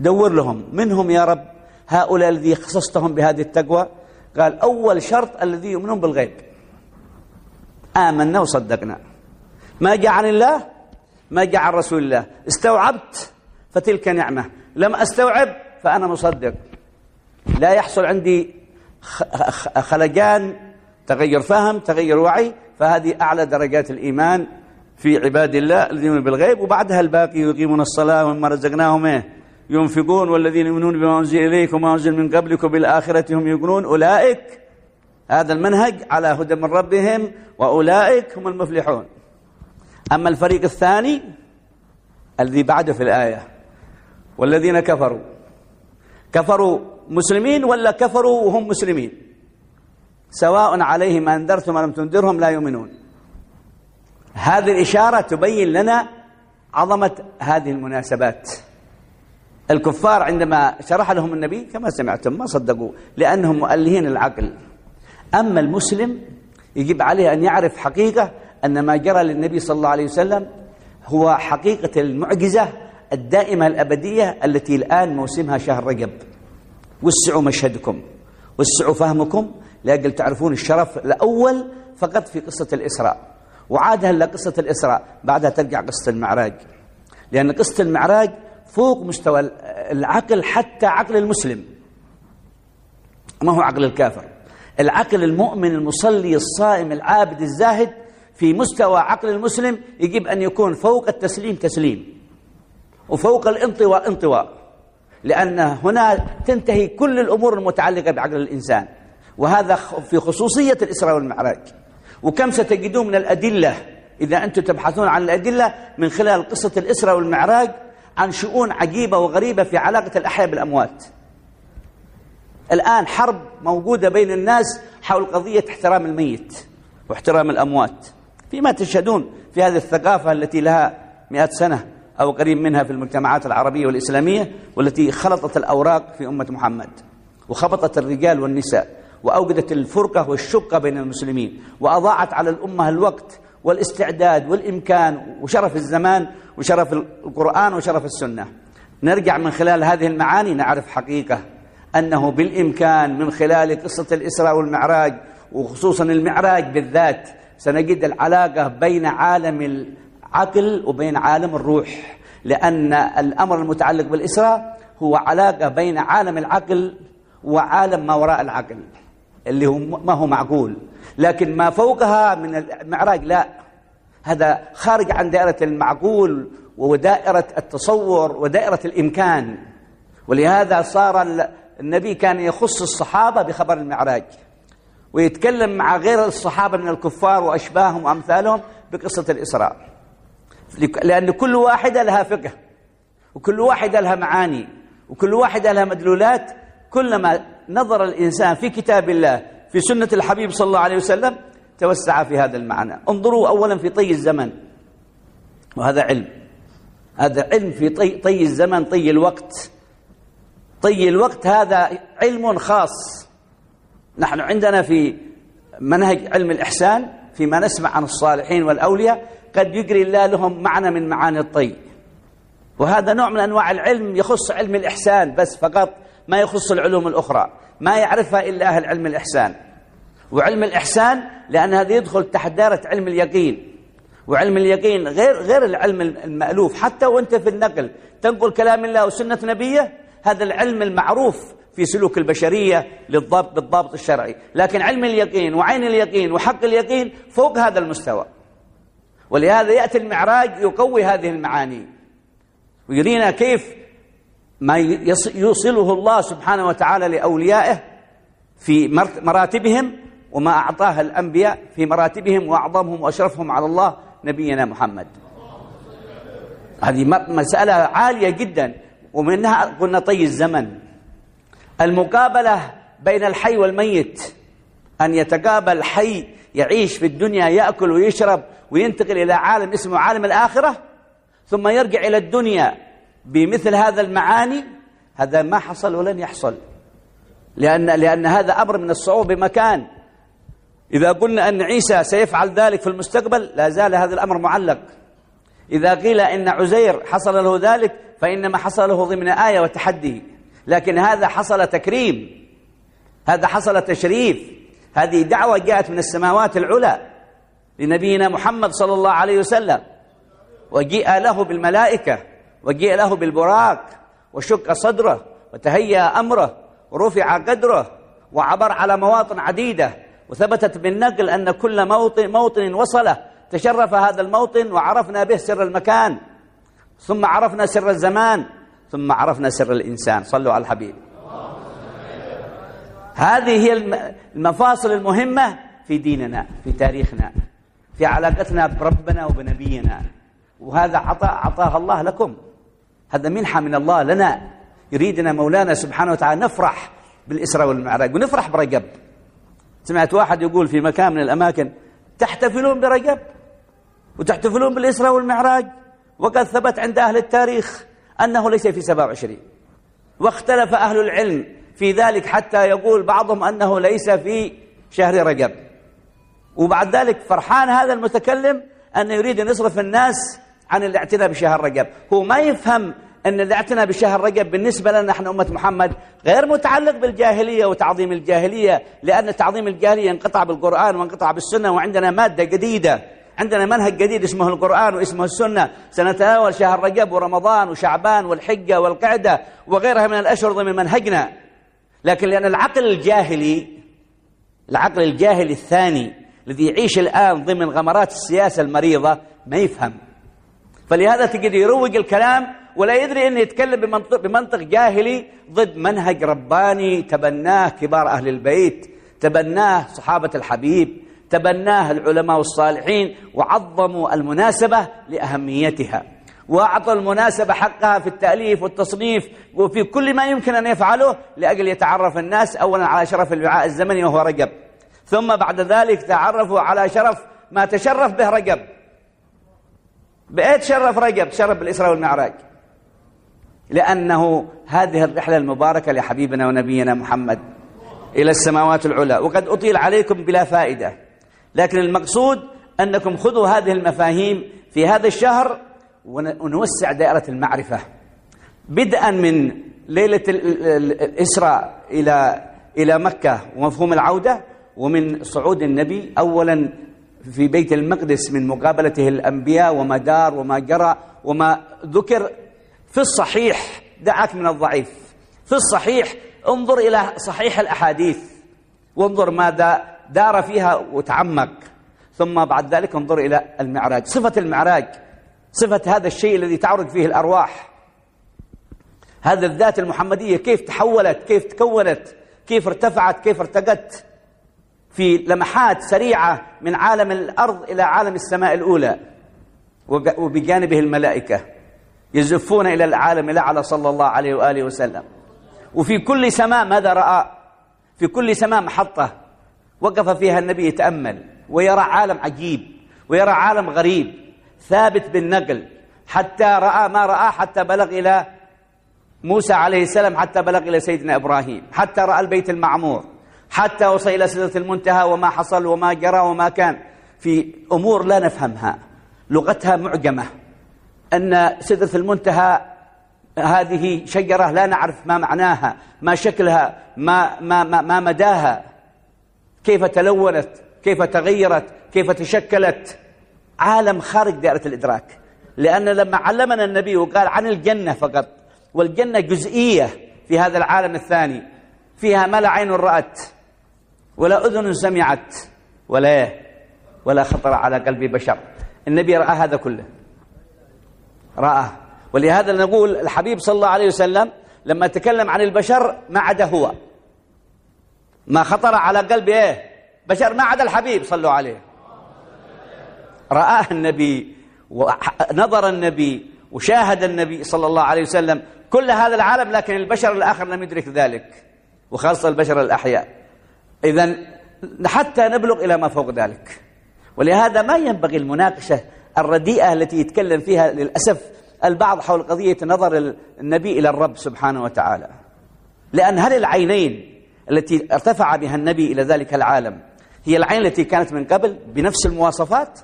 دور لهم. منهم يا رب هؤلاء الذي خصصتهم بهذه التقوى. قال أول شرط الذي يؤمنون بالغيب. آمنا وصدقنا. ما جاء عن الله ما جاء عن رسول الله. استوعبت فتلك نعمة. لم أستوعب فأنا مصدق. لا يحصل عندي خلجان. تغير فهم تغير وعي. فهذه أعلى درجات الإيمان. في عباد الله الذين يؤمنون بالغيب وبعدها الباقي يقيمون الصلاة ومما رزقناهم إيه؟ ينفقون والذين يؤمنون بما أنزل إليك وما أنزل من قبلك وبالآخرة هم يقولون أولئك هذا المنهج على هدى من ربهم وأولئك هم المفلحون. أما الفريق الثاني الذي بعده في الآية والذين كفروا. كفروا مسلمين ولا كفروا وهم مسلمين؟ سواء عليهم أنذرتم أم لم تنذرهم لا يؤمنون. هذه الإشارة تبين لنا عظمة هذه المناسبات. الكفار عندما شرح لهم النبي كما سمعتم ما صدقوا لأنهم مؤلهين العقل. أما المسلم يجب عليه أن يعرف حقيقة أن ما جرى للنبي صلى الله عليه وسلم هو حقيقة المعجزة الدائمة الأبدية التي الآن موسمها شهر رجب. وسعوا مشهدكم وسعوا فهمكم. لأجل تعرفون الشرف الأول فقط في قصة الإسراء. وعاد هلا قصة الإسراء بعدها ترجع قصة المعراج. لأن قصة المعراج فوق مستوى العقل حتى عقل المسلم. ما هو عقل الكافر. العقل المؤمن المصلي الصائم العابد الزاهد في مستوى عقل المسلم يجب أن يكون فوق التسليم تسليم. وفوق الانطواء انطواء. لأن هنا تنتهي كل الأمور المتعلقة بعقل الإنسان. وهذا في خصوصية الإسراء والمعراج. وكم ستجدون من الأدلة إذا أنتم تبحثون عن الأدلة من خلال قصة الإسراء والمعراج عن شؤون عجيبة وغريبة في علاقة الأحياء بالأموات. الآن حرب موجودة بين الناس حول قضية احترام الميت واحترام الأموات. فيما تشهدون في هذه الثقافة التي لها مئات سنة أو قريب منها في المجتمعات العربية والإسلامية والتي خلطت الأوراق في أمة محمد وخبطت الرجال والنساء. وأوجدت الفرقة والشقة بين المسلمين وأضاعت على الأمة الوقت والاستعداد والإمكان وشرف الزمان وشرف القرآن وشرف السنة. نرجع من خلال هذه المعاني نعرف حقيقة أنه بالإمكان من خلال قصة الإسراء والمعراج وخصوصا المعراج بالذات سنجد العلاقة بين عالم العقل وبين عالم الروح. لأن الأمر المتعلق بالإسراء هو علاقة بين عالم العقل وعالم ما وراء العقل. اللي هو ما هو معقول. لكن ما فوقها من المعراج لا. هذا خارج عن دائرة المعقول ودائرة التصور ودائرة الإمكان. ولهذا صار النبي كان يخص الصحابة بخبر المعراج. ويتكلم مع غير الصحابة من الكفار وأشباههم وأمثالهم بقصة الإسراء. لأن كل واحدة لها فقه. وكل واحدة لها معاني. وكل واحدة لها مدلولات. كلما نظر الإنسان في كتاب الله في سنة الحبيب صلى الله عليه وسلم توسع في هذا المعنى. انظروا أولا في طي الزمن. وهذا علم. هذا علم في طي, طي الزمن طي الوقت. طي الوقت هذا علم خاص. نحن عندنا في منهج علم الإحسان فيما نسمع عن الصالحين والأولياء قد يجري الله لهم معنى من معاني الطي. وهذا نوع من أنواع العلم يخص علم الإحسان بس فقط. ما يخص العلوم الأخرى ما يعرفها إلا أهل علم الإحسان. وعلم الإحسان لأن هذا يدخل تحت دائرة علم اليقين. وعلم اليقين غير غير العلم المألوف حتى وأنت في النقل تنقل كلام الله وسنة نبيه هذا العلم المعروف في سلوك البشرية للضبط بالضابط الشرعي. لكن علم اليقين وعين اليقين وحق اليقين فوق هذا المستوى. ولهذا يأتي المعراج يقوي هذه المعاني. ويرينا كيف ما يوصله الله سبحانه وتعالى لأوليائه في مراتبهم وما أعطاه الأنبياء في مراتبهم وأعظمهم وأشرفهم على الله نبينا محمد. هذه مسألة عالية جدا ومنها قلنا طي الزمن. المقابلة بين الحي والميت أن يتقابل الحي يعيش في الدنيا يأكل ويشرب وينتقل إلى عالم اسمه عالم الآخرة ثم يرجع إلى الدنيا بمثل هذا المعاني هذا ما حصل ولن يحصل. لأن, لأن هذا أمر من الصعوبة بمكان. إذا قلنا أن عيسى سيفعل ذلك في المستقبل لا زال هذا الأمر معلق. إذا قيل إن عزير حصل له ذلك فإنما حصل له ضمن آية وتحدي. لكن هذا حصل تكريم. هذا حصل تشريف. هذه دعوة جاءت من السماوات العلى لنبينا محمد صلى الله عليه وسلم وجيء له بالملائكة. وجيء له بالبراق وشق صدره وتهيأ أمره ورفع قدره وعبر على مواطن عديدة وثبتت بالنقل أن كل موطن, موطن وصله تشرف هذا الموطن وعرفنا به سر المكان. ثم عرفنا سر الزمان ثم عرفنا سر الإنسان. صلوا على الحبيب. هذه هي المفاصل المهمة في ديننا في تاريخنا في علاقتنا بربنا وبنبينا. وهذا عطاء عطاه الله لكم. هذا منحة من الله لنا يريدنا مولانا سبحانه وتعالى نفرح بالإسراء والمعراج. ونفرح برجب سمعت واحد يقول في مكان من الأماكن تحتفلون برجب وتحتفلون بالإسراء والمعراج؟ وقد ثبت عند أهل التاريخ أنه ليس في 27 واختلف أهل العلم في ذلك حتى يقول بعضهم أنه ليس في شهر رجب وبعد ذلك فرحان هذا المتكلم أنه يريد أن يصرف الناس عن الاعتناء بشهر رجب. هو ما يفهم أن الاعتناء بشهر رجب بالنسبة لنا نحن أمة محمد غير متعلق بالجاهلية وتعظيم الجاهلية لأن تعظيم الجاهلية انقطع بالقرآن وانقطع بالسنة وعندنا مادة جديدة عندنا منهج جديد اسمه القرآن واسمه السنة. سنتناول شهر رجب ورمضان وشعبان والحجة والقعدة وغيرها من الأشهر ضمن منهجنا. لكن لأن العقل الجاهلي العقل الجاهلي الثاني الذي يعيش الآن ضمن غمرات السياسة المريضة ما يفهم. فلهذا تجد يروج الكلام ولا يدري أنه يتكلم بمنطق, بمنطق جاهلي ضد منهج رباني تبناه كبار أهل البيت تبناه صحابة الحبيب تبناه العلماء الصالحين وعظموا المناسبة لأهميتها. وأعطوا المناسبة حقها في التأليف والتصنيف وفي كل ما يمكن أن يفعله لأجل يتعرف الناس أولا على شرف الوعاء الزمني وهو رجب. ثم بعد ذلك تعرفوا على شرف ما تشرف به رجب. بأي تشرف رجب تشرف بالإسراء والمعراج. لأنه هذه الرحلة المباركة لحبيبنا ونبينا محمد إلى السماوات العلى. وقد أطيل عليكم بلا فائدة. لكن المقصود أنكم خذوا هذه المفاهيم في هذا الشهر ونوسع دائرة المعرفة. بدءا من ليلة الإسراء إلى إلى مكة ومفهوم العودة ومن صعود النبي أولا في بيت المقدس من مقابلته الأنبياء وما دار وما جرى وما ذكر. في الصحيح دعك من الضعيف. في الصحيح انظر إلى صحيح الأحاديث. وانظر ماذا دار فيها وتعمق. ثم بعد ذلك انظر إلى المعراج. صفة المعراج صفة هذا الشيء الذي تعرج فيه الأرواح. هذا الذات المحمدية كيف تحولت كيف تكونت كيف ارتفعت كيف ارتقت. في لمحات سريعة من عالم الأرض إلى عالم السماء الأولى وبجانبه الملائكة يزفون إلى العالم الأعلى صلى الله عليه وآله وسلم. وفي كل سماء ماذا رأى؟ في كل سماء محطة وقف فيها النبي يتأمل ويرى عالم عجيب ويرى عالم غريب ثابت بالنقل حتى رأى ما رأى حتى بلغ إلى موسى عليه السلام حتى بلغ إلى سيدنا إبراهيم حتى رأى البيت المعمور. حتى وصل إلى سدرة المنتهى وما حصل وما جرى وما كان. في أمور لا نفهمها. لغتها معجمة. أن سدرة المنتهى هذه شجرة لا نعرف ما معناها ما شكلها ما, ما, ما, ما مداها. كيف تلونت؟ كيف تغيرت؟ كيف تشكلت؟ عالم خارج دائرة الإدراك. لأن لما علمنا النبي وقال عن الجنة فقط والجنة جزئية في هذا العالم الثاني فيها ما لا عين رأت. ولا أذن سمعت ولا ولا خطر على قلب بشر. النبي رأى هذا كله. رأى. ولهذا نقول الحبيب صلى الله عليه وسلم لما تكلم عن البشر ما عدا هو. ما خطر على قلب إيه؟ بشر ما عدا الحبيب صلوا عليه. رآه النبي ونظر النبي وشاهد النبي صلى الله عليه وسلم كل هذا العالم لكن البشر الآخر لم يدرك ذلك. وخاصة البشر الأحياء. إذا حتى نبلغ إلى ما فوق ذلك. ولهذا ما ينبغي المناقشة الرديئة التي يتكلم فيها للأسف البعض حول قضية نظر النبي إلى الرب سبحانه وتعالى. لأن هل العينين التي ارتفع بها النبي إلى ذلك العالم هي العين التي كانت من قبل بنفس المواصفات؟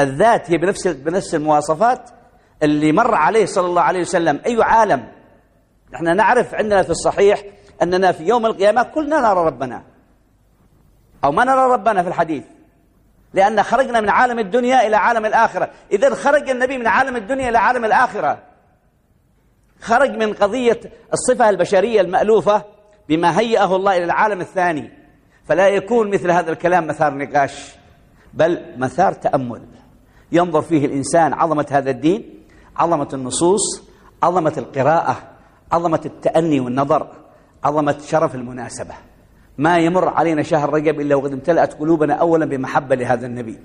الذات هي بنفس بنفس المواصفات اللي مر عليه صلى الله عليه وسلم. أي عالم؟ نحن نعرف عندنا في الصحيح أننا في يوم القيامة كلنا نرى ربنا. أو ما نرى ربنا في الحديث. لأن خرجنا من عالم الدنيا إلى عالم الآخرة. إذا خرج النبي من عالم الدنيا إلى عالم الآخرة. خرج من قضية الصفة البشرية المألوفة بما هيئه الله إلى العالم الثاني. فلا يكون مثل هذا الكلام مثار نقاش بل مثار تأمل. ينظر فيه الإنسان عظمة هذا الدين عظمة النصوص عظمة القراءة عظمة التأني والنظر عظمة شرف المناسبة. ما يمر علينا شهر رجب إلا وقد امتلأت قلوبنا أولا بمحبة لهذا النبي.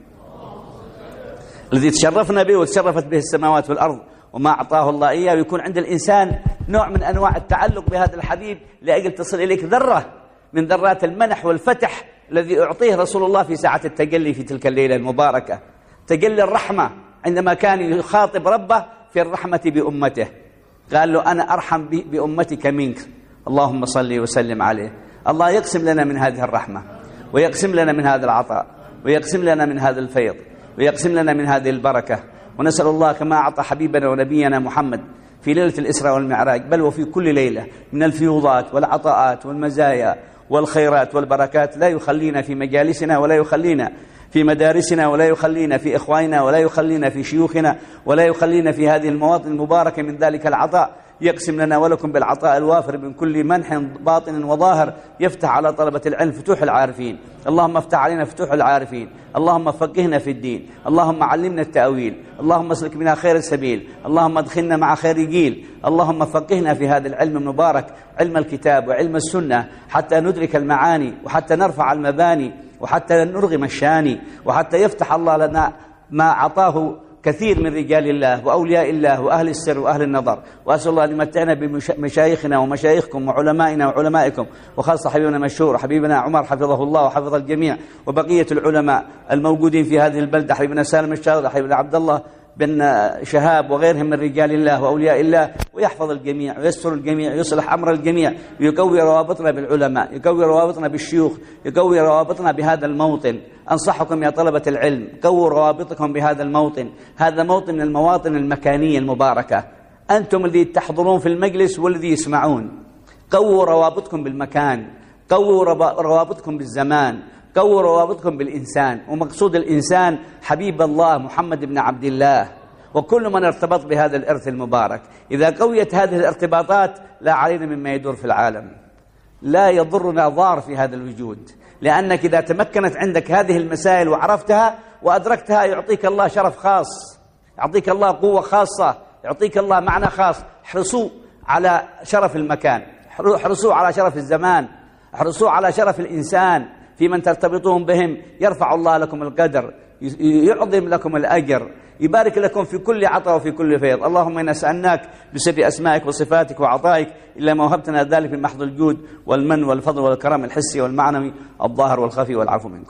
الذي تشرفنا به وتشرفت به السماوات والأرض وما أعطاه الله إياه ويكون عند الإنسان نوع من أنواع التعلق بهذا الحبيب لأجل تصل إليك ذرة من ذرات المنح والفتح الذي أعطيه رسول الله في ساعة التجلي في تلك الليلة المباركة. تجلي الرحمة عندما كان يخاطب ربه في الرحمة بأمته. قال له أنا أرحم بأمتك منك. اللهم صل وسلم عليه. الله يقسم لنا من هذه الرحمة ويقسم لنا من هذا العطاء ويقسم لنا من هذا الفيض ويقسم لنا من هذه البركة. ونسأل الله كما أعطى حبيبنا ونبينا محمد في ليلة الإسراء والمعراج بل وفي كل ليلة من الفيوضات والعطاءات والمزايا والخيرات والبركات لا يخلينا في مجالسنا ولا يخلينا في مدارسنا ولا يخلينا في إخواننا ولا يخلينا في شيوخنا ولا يخلينا في هذه المواطن المباركة من ذلك العطاء. يقسم لنا ولكم بالعطاء الوافر من كل منح باطن وظاهر يفتح على طلبة العلم فتوح العارفين. اللهم افتح علينا فتوح العارفين. اللهم فقهنا في الدين. اللهم علمنا التأويل. اللهم اسلك بنا خير السبيل. اللهم ادخلنا مع خير جيل. اللهم فقهنا في هذا العلم المبارك علم الكتاب وعلم السنة حتى ندرك المعاني وحتى نرفع المباني وحتى نرغم الشاني وحتى يفتح الله لنا ما عطاه كثير من رجال الله وأولياء الله وأهل السر وأهل النظر. وأسأل الله أن يمتعنا بمشايخنا ومشايخكم وعلمائنا وعلمائكم وخاصة حبيبنا مشهور حبيبنا عمر حفظه الله وحفظ الجميع وبقية العلماء الموجودين في هذه البلدة حبيبنا سالم الشاذلي حبيبنا عبد الله بن شهاب وغيرهم من رجال الله وأولياء الله ويحفظ الجميع ويستر الجميع ويصلح أمر الجميع ويقوي روابطنا بالعلماء يقوي روابطنا بالشيوخ يقوي روابطنا بهذا الموطن. أنصحكم يا طلبة العلم قووا روابطكم بهذا الموطن. هذا موطن من المواطن المكانية المباركة. أنتم الذي تحضرون في المجلس والذي يسمعون. قووا روابطكم بالمكان قووا روابطكم بالزمان. قووا روابطكم بالإنسان ومقصود الإنسان حبيب الله محمد بن عبد الله. وكل من ارتبط بهذا الإرث المبارك. إذا قويت هذه الارتباطات لا علينا مما يدور في العالم. لا يضرنا ضار في هذا الوجود. لأنك إذا تمكنت عندك هذه المسائل وعرفتها وأدركتها يعطيك الله شرف خاص. يعطيك الله قوة خاصة. يعطيك الله معنى خاص. احرصوا على شرف المكان. احرصوا على شرف الزمان. احرصوا على شرف الإنسان. في من ترتبطون بهم يرفع الله لكم القدر يعظم لكم الأجر يبارك لكم في كل عطاء وفي كل فيض. اللهم إنا سألناك بسر أسمائك وصفاتك وعطائك إلا ما وهبتنا ذلك من محض الجود والمن والفضل والكرم الحسي والمعنوي الظاهر والخفي والعفو منكم.